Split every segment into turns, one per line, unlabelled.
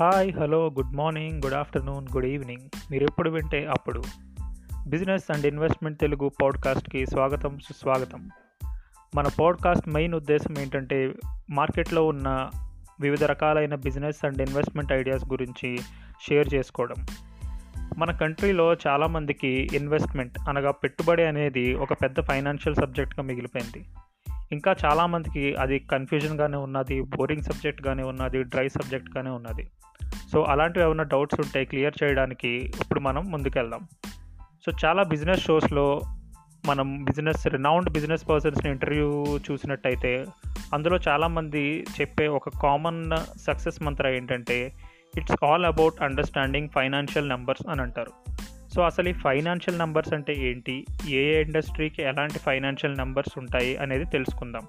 Hi hello good morning good afternoon good evening. మీరు ఎప్పుడు వింటే అప్పుడు. బిజినెస్ అండ్ ఇన్వెస్ట్మెంట్ తెలుగు పాడ్కాస్ట్కి స్వాగతం సుస్వాగతం. మన పాడ్కాస్ట్ మెయిన్ ఉద్దేశం ఏంటంటే మార్కెట్లో ఉన్న వివిధ రకాలైన బిజినెస్ అండ్ ఇన్వెస్ట్మెంట్ ఐడియాస్ గురించి షేర్ చేసుకోవడం. మన కంట్రీలో చాలామందికి ఇన్వెస్ట్మెంట్ అనగా పెట్టుబడి అనేది ఒక పెద్ద ఫైనాన్షియల్ సబ్జెక్ట్గా మిగిలిపోయింది. ఇంకా చాలామందికి అది కన్ఫ్యూజన్గానే ఉన్నది బోరింగ్ సబ్జెక్ట్గానే ఉన్నది డ్రై సబ్జెక్ట్గానే ఉన్నది. సో అలాంటివి ఏమైనా డౌట్స్ ఉంటే క్లియర్ చేయడానికి ఇప్పుడు మనం ముందుకెళ్దాం. సో చాలా బిజినెస్ షోస్లో మనం బిజినెస్ రినౌండ్ బిజినెస్ పర్సన్స్ని ఇంటర్వ్యూ చూసినట్టయితే అందులో చాలామంది చెప్పే ఒక కామన్ సక్సెస్ మంత్ర ఏంటంటే it's all about understanding financial numbers అని అంటారు. సో అసలు ఈ ఫైనాన్షియల్ నెంబర్స్ అంటే ఏంటి? ఏ ఏ ఇండస్ట్రీకి ఎలాంటి ఫైనాన్షియల్ నెంబర్స్ ఉంటాయి అనేది తెలుసుకుందాం.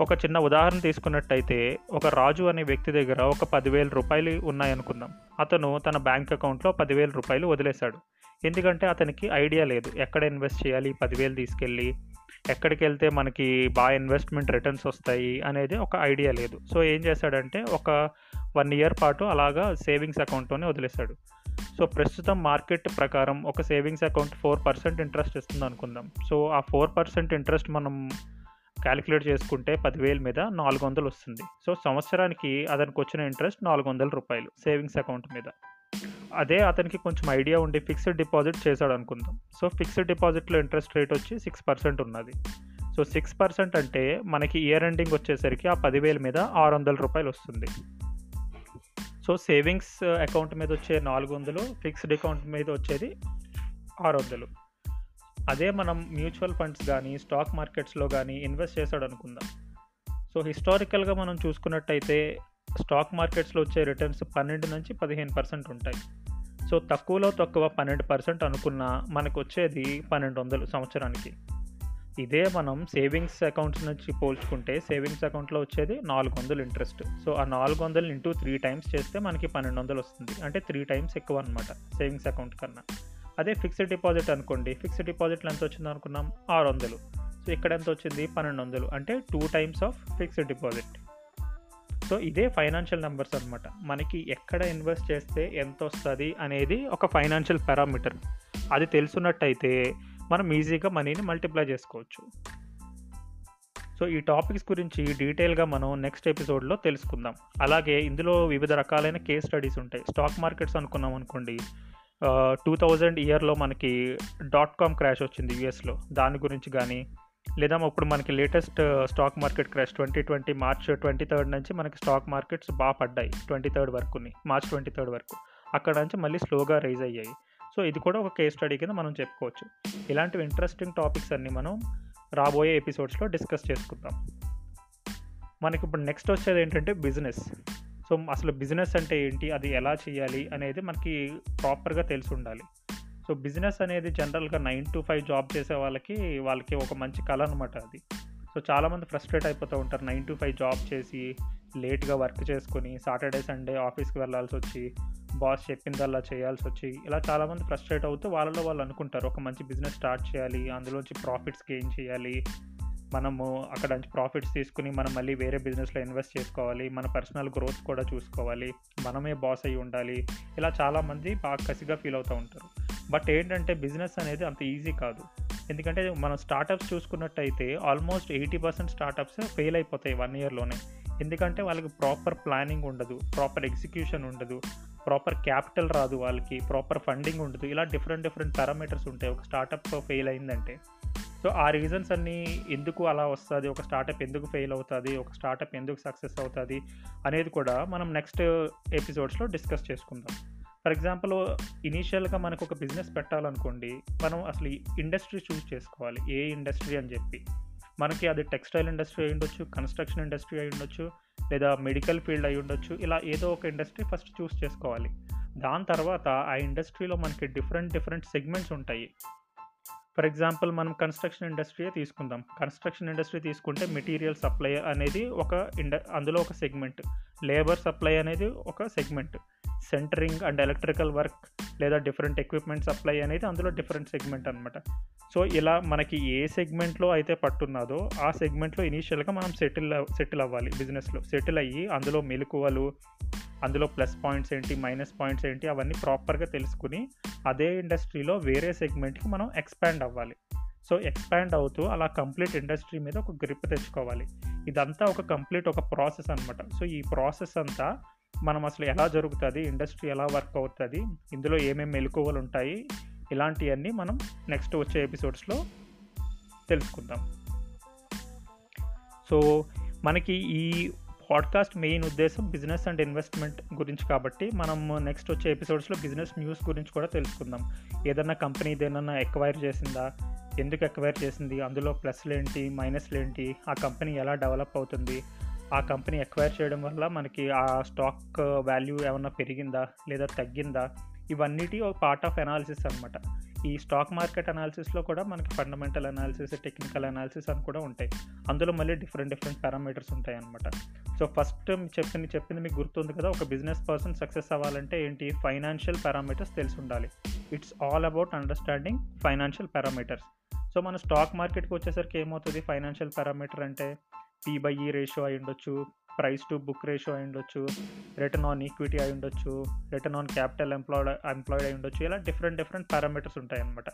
ఒక చిన్న ఉదాహరణ తీసుకున్నట్టయితే ఒక రాజు అనే వ్యక్తి దగ్గర ఒక పదివేల రూపాయలు ఉన్నాయనుకుందాం. అతను తన బ్యాంక్ అకౌంట్లో పదివేల రూపాయలు వదిలేశాడు. ఎందుకంటే అతనికి ఐడియా లేదు ఎక్కడ ఇన్వెస్ట్ చేయాలి పదివేలు తీసుకెళ్ళి ఎక్కడికి వెళ్తే మనకి బాగా ఇన్వెస్ట్మెంట్ రిటర్న్స్ వస్తాయి అనేది ఒక ఐడియా లేదు. సో ఏం చేశాడంటే ఒక వన్ ఇయర్ పాటు అలాగా సేవింగ్స్ అకౌంట్లోనే వదిలేశాడు. సో ప్రస్తుతం మార్కెట్ ప్రకారం ఒక savings account four percent interest ఇస్తుంది అనుకుందాం. సో ఆ ఫోర్ పర్సెంట్ ఇంట్రెస్ట్ మనం క్యాలిక్యులేట్ చేసుకుంటే పదివేల మీద నాలుగు వందలు వస్తుంది. సో సంవత్సరానికి అతనికి వచ్చిన ఇంట్రెస్ట్ నాలుగు వందల రూపాయలు సేవింగ్స్ అకౌంట్ మీద. అదే అతనికి కొంచెం ఐడియా ఉండి ఫిక్స్డ్ డిపాజిట్ చేశాడు అనుకుందాం. సో ఫిక్స్డ్ డిపాజిట్లో ఇంట్రెస్ట్ రేట్ వచ్చి సిక్స్ పర్సెంట్ ఉన్నది. సో సిక్స్ పర్సెంట్ అంటే మనకి ఇయర్ ఎండింగ్ వచ్చేసరికి ఆ పదివేల మీద ఆరు వందల రూపాయలు వస్తుంది. సో సేవింగ్స్ uh, అకౌంట్ మీద వచ్చే నాలుగు వందలు ఫిక్స్డ్ అకౌంట్ మీద వచ్చేది ఆరు వందలు. అదే మనం మ్యూచువల్ ఫండ్స్ కానీ స్టాక్ మార్కెట్స్లో కానీ ఇన్వెస్ట్ చేశాడు అనుకుందాం. సో హిస్టారికల్గా మనం చూసుకున్నట్టయితే స్టాక్ మార్కెట్స్లో వచ్చే రిటర్న్స్ పన్నెండు నుంచి పదిహేను పర్సెంట్ ఉంటాయి. సో తక్కువలో తక్కువ పన్నెండు పర్సెంట్ అనుకున్న మనకు వచ్చేది పన్నెండు వందలు సంవత్సరానికి. ఇదే మనం సేవింగ్స్ అకౌంట్స్ నుంచి పోల్చుకుంటే సేవింగ్స్ అకౌంట్లో వచ్చేది నాలుగు వందలు ఇంట్రెస్ట్ సో ఆ నాలుగు వందలు ఇంటూ త్రీ టైమ్స్ చేస్తే మనకి పన్నెండు వందలు వస్తుంది. అంటే త్రీ టైమ్స్ ఎక్కువ అనమాట సేవింగ్స్ అకౌంట్ కన్నా. అదే ఫిక్స్డ్ డిపాజిట్ అనుకోండి. ఫిక్స్డ్ డిపాజిట్లో ఎంత వచ్చింది అనుకున్నాం? ఆరు వందలు. సో ఇక్కడ ఎంత వచ్చింది? పన్నెండు వందలు. అంటే two times of fixed deposit so ఇదే ఫైనాన్షియల్ నెంబర్స్ అనమాట మనకి ఎక్కడ ఇన్వెస్ట్ చేస్తే ఎంత వస్తుంది అనేది ఒక ఫైనాన్షియల్ పారామీటర్ అది తెలుసున్నట్టయితే మనం ఈజీగా మనీని మల్టిప్లై చేసుకోవచ్చు. సో ఈ టాపిక్స్ గురించి డీటెయిల్గా మనం నెక్స్ట్ ఎపిసోడ్లో తెలుసుకుందాం. అలాగే ఇందులో వివిధ రకాలైన కేస్ స్టడీస్ ఉంటాయి. స్టాక్ మార్కెట్స్ అనుకున్నాం అనుకోండి. టూ థౌజండ్ ఇయర్లో మనకి డాట్ కామ్ క్రాష్ వచ్చింది యూఎస్లో దాని గురించి కానీ లేదా ఇప్పుడు మనకి latest stock market crash twenty twenty March twenty third నుంచి మనకి స్టాక్ మార్కెట్స్ బాగా పడ్డాయి. ట్వంటీ థర్డ్ వరకుని మార్చ్ ట్వంటీ థర్డ్ వరకు. అక్కడ నుంచి మళ్ళీ స్లోగా రైజ్ అయ్యాయి. సో ఇది కూడా ఒక కేస్ స్టడీ కింద మనం చెప్పుకోవచ్చు. ఇలాంటివి ఇంట్రెస్టింగ్ టాపిక్స్ అన్నీ మనం రాబోయే ఎపిసోడ్స్లో డిస్కస్ చేసుకుందాం. మనకి ఇప్పుడు నెక్స్ట్ వచ్చేది ఏంటంటే బిజినెస్ సో అసలు బిజినెస్ అంటే ఏంటి? అది ఎలా చేయాలి? అనేది మనకి ప్రాపర్గా తెలిసి ఉండాలి. సో బిజినెస్ అనేది జనరల్గా నైన్ టు ఫైవ్ జాబ్ చేసే వాళ్ళకి వాళ్ళకి ఒక మంచి కళ అనమాట అది. సో చాలామంది ఫ్రస్ట్రేట్ అయిపోతూ ఉంటారు. నైన్ టు ఫైవ్ జాబ్ చేసి లేట్గా వర్క్ చేసుకొని సాటర్డే సండే ఆఫీస్కి వెళ్ళాల్సి వచ్చి బాస్ చెప్పిందల్లా చేయాల్సి వచ్చి ఇలా చాలామంది ఫ్రస్ట్రేట్ అవుతూ వాళ్ళలో వాళ్ళు అనుకుంటారు. ఒక మంచి బిజినెస్ స్టార్ట్ చేయాలి అందులోంచి ప్రాఫిట్స్ గెయిన్ చేయాలి మనము అక్కడ నుంచి ప్రాఫిట్స్ తీసుకుని మనం మళ్ళీ వేరే బిజినెస్లో ఇన్వెస్ట్ చేసుకోవాలి మన పర్సనల్ గ్రోత్ కూడా చూసుకోవాలి మనమే బాస్ అయి ఉండాలి ఇలా చాలామంది బాగా కసిగా ఫీల్ అవుతూ ఉంటారు. బట్ ఏంటంటే బిజినెస్ అనేది అంత ఈజీ కాదు. ఎందుకంటే మనం స్టార్టప్స్ చూసుకున్నట్టయితే almost eighty percent startups fail అయిపోతాయి వన్ ఇయర్లోనే ఎందుకంటే వాళ్ళకి ప్రాపర్ ప్లానింగ్ ఉండదు ప్రాపర్ ఎగ్జిక్యూషన్ ఉండదు ప్రాపర్ క్యాపిటల్ రాదు వాళ్ళకి ప్రాపర్ ఫండింగ్ ఉండదు ఇలా డిఫరెంట్ డిఫరెంట్ పారామీటర్స్ ఉంటాయి. ఒక స్టార్టప్ ఫెయిల్ అయిందంటే. సో ఆ రీజన్స్ అన్నీ ఎందుకు అలా వస్తుంది? ఒక స్టార్టప్ ఎందుకు ఫెయిల్ అవుతుంది? ఒక స్టార్టప్ ఎందుకు సక్సెస్ అవుతుంది? అనేది కూడా మనం నెక్స్ట్ ఎపిసోడ్స్లో డిస్కస్ చేసుకుందాం. ఫర్ ఎగ్జాంపుల్ ఇనీషియల్గా మనకు ఒక బిజినెస్ పెట్టాలనుకోండి మనం అసలు ఇండస్ట్రీ చూస్ చేసుకోవాలి ఏ ఇండస్ట్రీ అని చెప్పి. మనకి అది టెక్స్టైల్ ఇండస్ట్రీ అయి ఉండొచ్చు కన్స్ట్రక్షన్ ఇండస్ట్రీ అయి ఉండొచ్చు లేదా మెడికల్ ఫీల్డ్ అయి ఉండొచ్చు ఇలా ఏదో ఒక ఇండస్ట్రీ ఫస్ట్ చూస్ చేసుకోవాలి. దాని తర్వాత ఆ ఇండస్ట్రీలో మనకి డిఫరెంట్ డిఫరెంట్ సెగ్మెంట్స్ ఉంటాయి. ఫర్ ఎగ్జాంపుల్ మనం కన్స్ట్రక్షన్ ఇండస్ట్రీ తీసుకుందాం. కన్స్ట్రక్షన్ ఇండస్ట్రీ తీసుకుంటే మెటీరియల్ సప్లై అనేది ఒక ఇండ అందులో ఒక సెగ్మెంట్. లేబర్ సప్లై అనేది ఒక segment. Centering and electrical work లేదా డిఫరెంట్ ఎక్విప్మెంట్ సప్లై అనేది అందులో డిఫరెంట్ సెగ్మెంట్ అనమాట సో ఇలా మనకి ఏ సెగ్మెంట్లో అయితే పట్టున్నదో ఆ సెగ్మెంట్లో ఇనీషియల్గా మనం సెటిల్ సెటిల్ అవ్వాలి బిజినెస్లో సెటిల్ అయ్యి అందులో మెలకువలు అందులో ప్లస్ పాయింట్స్ ఏంటి మైనస్ పాయింట్స్ ఏంటి అవన్నీ ప్రాపర్గా తెలుసుకుని అదే ఇండస్ట్రీలో వేరే సెగ్మెంట్కి మనం ఎక్స్పాండ్ అవ్వాలి. సో ఎక్స్పాండ్ అవుతూ అలా కంప్లీట్ ఇండస్ట్రీ మీద ఒక గ్రిప్ తెచ్చుకోవాలి. ఇదంతా ఒక కంప్లీట్ ఒక ప్రాసెస్ అనమాట సో ఈ ప్రాసెస్ అంతా మనం అసలు ఎలా జరుగుతుంది ఇండస్ట్రీ ఎలా వర్క్ అవుతుంది ఇందులో ఏమేమి మెలకువలు ఉంటాయి ఇలాంటివన్నీ మనం నెక్స్ట్ వచ్చే ఎపిసోడ్స్లో తెలుసుకుందాం. సో మనకి ఈ పాడ్కాస్ట్ మెయిన్ ఉద్దేశం బిజినెస్ అండ్ ఇన్వెస్ట్మెంట్ గురించి కాబట్టి మనం నెక్స్ట్ వచ్చే ఎపిసోడ్స్లో బిజినెస్ న్యూస్ గురించి కూడా తెలుసుకుందాం. ఏదన్నా కంపెనీ ఏదన్నా ఎక్వైర్ చేసిందా ఎందుకు ఎక్వైర్ చేసింది అందులో ప్లస్లు ఏంటి మైనస్లు ఏంటి ఆ కంపెనీ ఎలా డెవలప్ అవుతుంది ఆ కంపెనీ ఎక్వైర్ చేయడం వల్ల మనకి ఆ స్టాక్ వాల్యూ ఏమన్నా పెరిగిందా లేదా తగ్గిందా? ఇవన్నిటి ఒక పార్ట్ ఆఫ్ అనాలిసిస్ అనమాట ఈ స్టాక్ మార్కెట్ అనాలిసిస్లో కూడా మనకి ఫండమెంటల్ అనాలిసిస్ టెక్నికల్ అనాలిసిస్ అని కూడా ఉంటాయి. అందులో మళ్ళీ డిఫరెంట్ డిఫరెంట్ పారామీటర్స్ ఉంటాయి అనమాట సో ఫస్ట్ చెప్పింది చెప్పింది మీకు గుర్తుంది కదా? ఒక బిజినెస్ పర్సన్ సక్సెస్ అవ్వాలంటే ఏంటి? ఫైనాన్షియల్ పారామీటర్స్ తెలిసి ఉండాలి. It's all about understanding financial parameters so మన స్టాక్ మార్కెట్కి వచ్చేసరికి ఏమవుతుంది? ఫైనాన్షియల్ పారామీటర్ అంటే పీ బై ఈ రేషియో అయి ఉండొచ్చు ప్రైస్ టు బుక్ రేషియో అయి ఉండొచ్చు రిటర్న్ ఆన్ ఈక్విటీ అయి ఉండొచ్చు return on capital employed employed అయి ఉండొచ్చు ఇలా డిఫరెంట్ డిఫరెంట్ పారామీటర్స్ ఉంటాయి అనమాట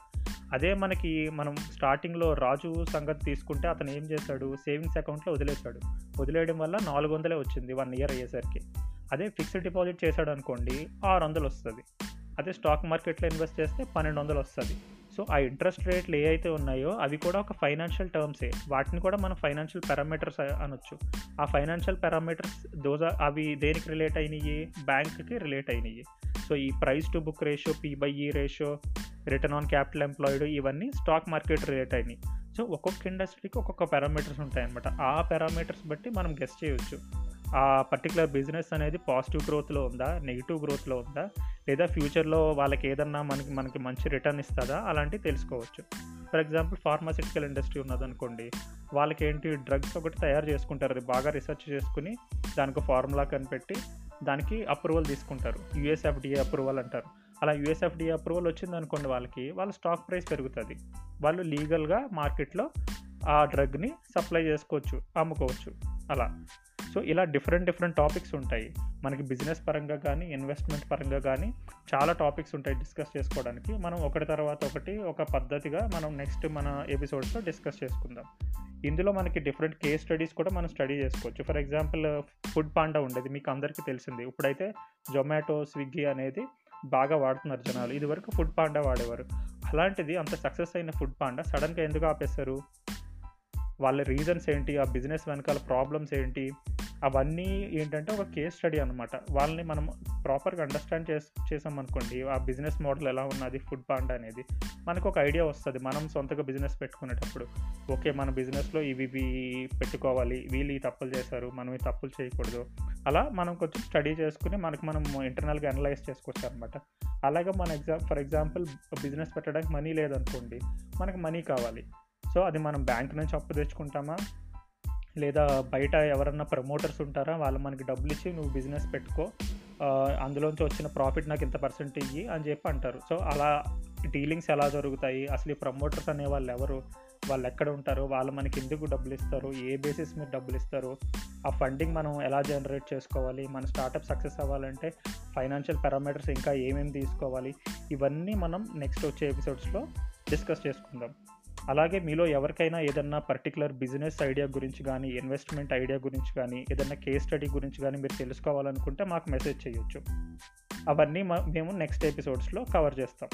అదే మనకి మనం స్టార్టింగ్లో రాజు సంగతి తీసుకుంటే అతను ఏం చేశాడు? సేవింగ్స్ అకౌంట్లో వదిలేశాడు. వదిలేయడం వల్ల నాలుగు వందలే వచ్చింది వన్ ఇయర్ అయ్యేసరికి. అదే ఫిక్స్డ్ డిపాజిట్ చేశాడు అనుకోండి ఆరు వందలు వస్తుంది. అదే స్టాక్ మార్కెట్లో ఇన్వెస్ట్ చేస్తే పన్నెండు వందలు వస్తుంది. సో ఆ ఇంట్రెస్ట్ రేట్లు ఏ అయితే ఉన్నాయో అవి కూడా ఒక ఫైనాన్షియల్ టర్మ్సే వాటిని కూడా మనం ఫైనాన్షియల్ పారామీటర్స్ అనొచ్చు. ఆ ఫైనాన్షియల్ పారామీటర్స్ దోజ అవి దేనికి రిలేట్ అయినాయి? బ్యాంక్కి రిలేట్ అయినాయి. సో ఈ price to book ratio P by E ratio return on capital employed ఇవన్నీ స్టాక్ మార్కెట్ రిలేట్ అయినాయి. సో ఒక్కొక్క ఇండస్ట్రీకి ఒక్కొక్క పారామీటర్స్ ఉంటాయన్నమాట. ఆ పారామీటర్స్ బట్టి మనం గెస్ట్ చేయొచ్చు. ఆ పర్టికులర్ బిజినెస్ అనేది పాజిటివ్ గ్రోత్లో ఉందా? నెగిటివ్ గ్రోత్లో ఉందా? లేదా ఫ్యూచర్లో వాళ్ళకి ఏదన్నా మనకి మనకి మంచి రిటర్న్ ఇస్తుందా? అలాంటివి తెలుసుకోవచ్చు. ఫర్ ఎగ్జాంపుల్ ఫార్మాసిటికల్ ఇండస్ట్రీ ఉన్నదనుకోండి వాళ్ళకి ఏంటి డ్రగ్స్ ఒకటి తయారు చేసుకుంటారు. అది బాగా రీసెర్చ్ చేసుకుని దానికి ఫార్ములా కనిపెట్టి దానికి అప్రూవల్ తీసుకుంటారు. యూఎస్ఎఫ్డిఏ అప్రూవల్ అంటారు. అలా యూఎస్ఎఫ్డిఏ అప్రూవల్ వచ్చింది అనుకోండి వాళ్ళకి వాళ్ళ స్టాక్ ప్రైస్ పెరుగుతుంది. వాళ్ళు లీగల్గా మార్కెట్లో ఆ డ్రగ్ని సప్లై చేసుకోవచ్చు అమ్ముకోవచ్చు. అలా. సో ఇలా డిఫరెంట్ డిఫరెంట్ టాపిక్స్ ఉంటాయి. మనకి బిజినెస్ పరంగా కానీ ఇన్వెస్ట్మెంట్ పరంగా కానీ చాలా టాపిక్స్ ఉంటాయి డిస్కస్ చేసుకోవడానికి. మనం ఒకటి తర్వాత ఒకటి ఒక పద్ధతిగా మనం నెక్స్ట్ మన ఎపిసోడ్స్లో డిస్కస్ చేసుకుందాం. ఇందులో మనకి డిఫరెంట్ కేస్ స్టడీస్ కూడా మనం స్టడీ చేసుకోవచ్చు. ఫర్ ఎగ్జాంపుల్ ఫుడ్ పాండా ఉండేది మీకు అందరికీ తెలిసింది. ఇప్పుడైతే జొమాటో స్విగ్గీ అనేది బాగా వాడుతున్నారు జనాలు. ఇదివరకు ఫుడ్ పాండా వాడేవారు. అలాంటిది అంత సక్సెస్ అయిన ఫుడ్ పాండా సడన్గా ఎందుకు ఆపేశారు? వాళ్ళ రీజన్స్ ఏంటి? ఆ బిజినెస్ వెనకాల ప్రాబ్లమ్స్ ఏంటి? అవన్నీ ఏంటంటే ఒక కేస్ స్టడీ అనమాట వాళ్ళని మనం ప్రాపర్గా అండర్స్టాండ్ చేసి చేసామనుకోండి ఆ బిజినెస్ మోడల్ ఎలా ఉన్నది ఫుడ్ పాండ్ అనేది మనకు ఒక ఐడియా వస్తుంది. మనం సొంతగా బిజినెస్ పెట్టుకునేటప్పుడు ఓకే మన బిజినెస్లో ఇవి ఇవి పెట్టుకోవాలి వీళ్ళు ఈ తప్పులు చేశారు మనం ఈ తప్పులు చేయకూడదు. అలా మనం కొంచెం స్టడీ చేసుకుని మనకు మనం ఇంటర్నల్గా అనలైజ్ చేసుకోవచ్చు అనమాట అలాగే మన ఎగ్జామ్ ఫర్ ఎగ్జాంపుల్ బిజినెస్ పెట్టడానికి మనీ లేదనుకోండి మనకు మనీ కావాలి. సో అది మనం బ్యాంక్ నుంచి అప్పు తెచ్చుకుంటామా? లేదా బయట ఎవరన్నా ప్రమోటర్స్ ఉంటారా వాళ్ళు మనకి డబ్బులు ఇచ్చి నువ్వు బిజినెస్ పెట్టుకో అందులోంచి వచ్చిన ప్రాఫిట్ నాకు ఇంత పర్సెంట్ ఇయ్యి అని చెప్పి అంటారు. సో అలా డీలింగ్స్ ఎలా జరుగుతాయి? అసలు ఈ ప్రమోటర్స్ అనే వాళ్ళు ఎవరు? వాళ్ళు ఎక్కడ ఉంటారు? వాళ్ళు మనకి ఎందుకు డబ్బులు ఇస్తారు? ఏ బేసిస్ మీద డబ్బులు ఇస్తారు? ఆ ఫండింగ్ మనం ఎలా జనరేట్ చేసుకోవాలి? మన స్టార్టప్ సక్సెస్ అవ్వాలంటే ఫైనాన్షియల్ పారామీటర్స్ ఇంకా ఏమేమి తీసుకోవాలి? ఇవన్నీ మనం నెక్స్ట్ వచ్చే ఎపిసోడ్స్లో డిస్కస్ చేసుకుందాం. అలాగే మీలో ఎవరికైనా ఏదన్నా పర్టికులర్ బిజినెస్ ఐడియా గురించి కానీ ఇన్వెస్ట్మెంట్ ఐడియా గురించి కానీ ఏదన్నా కేస్ స్టడీ గురించి కానీ మీరు తెలుసుకోవాలనుకుంటే మాకు మెసేజ్ చేయొచ్చు. అవన్నీ మేము నెక్స్ట్ ఎపిసోడ్స్లో కవర్ చేస్తాం.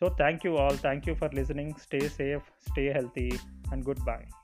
So thank you all thank you for listening stay safe stay healthy and good bye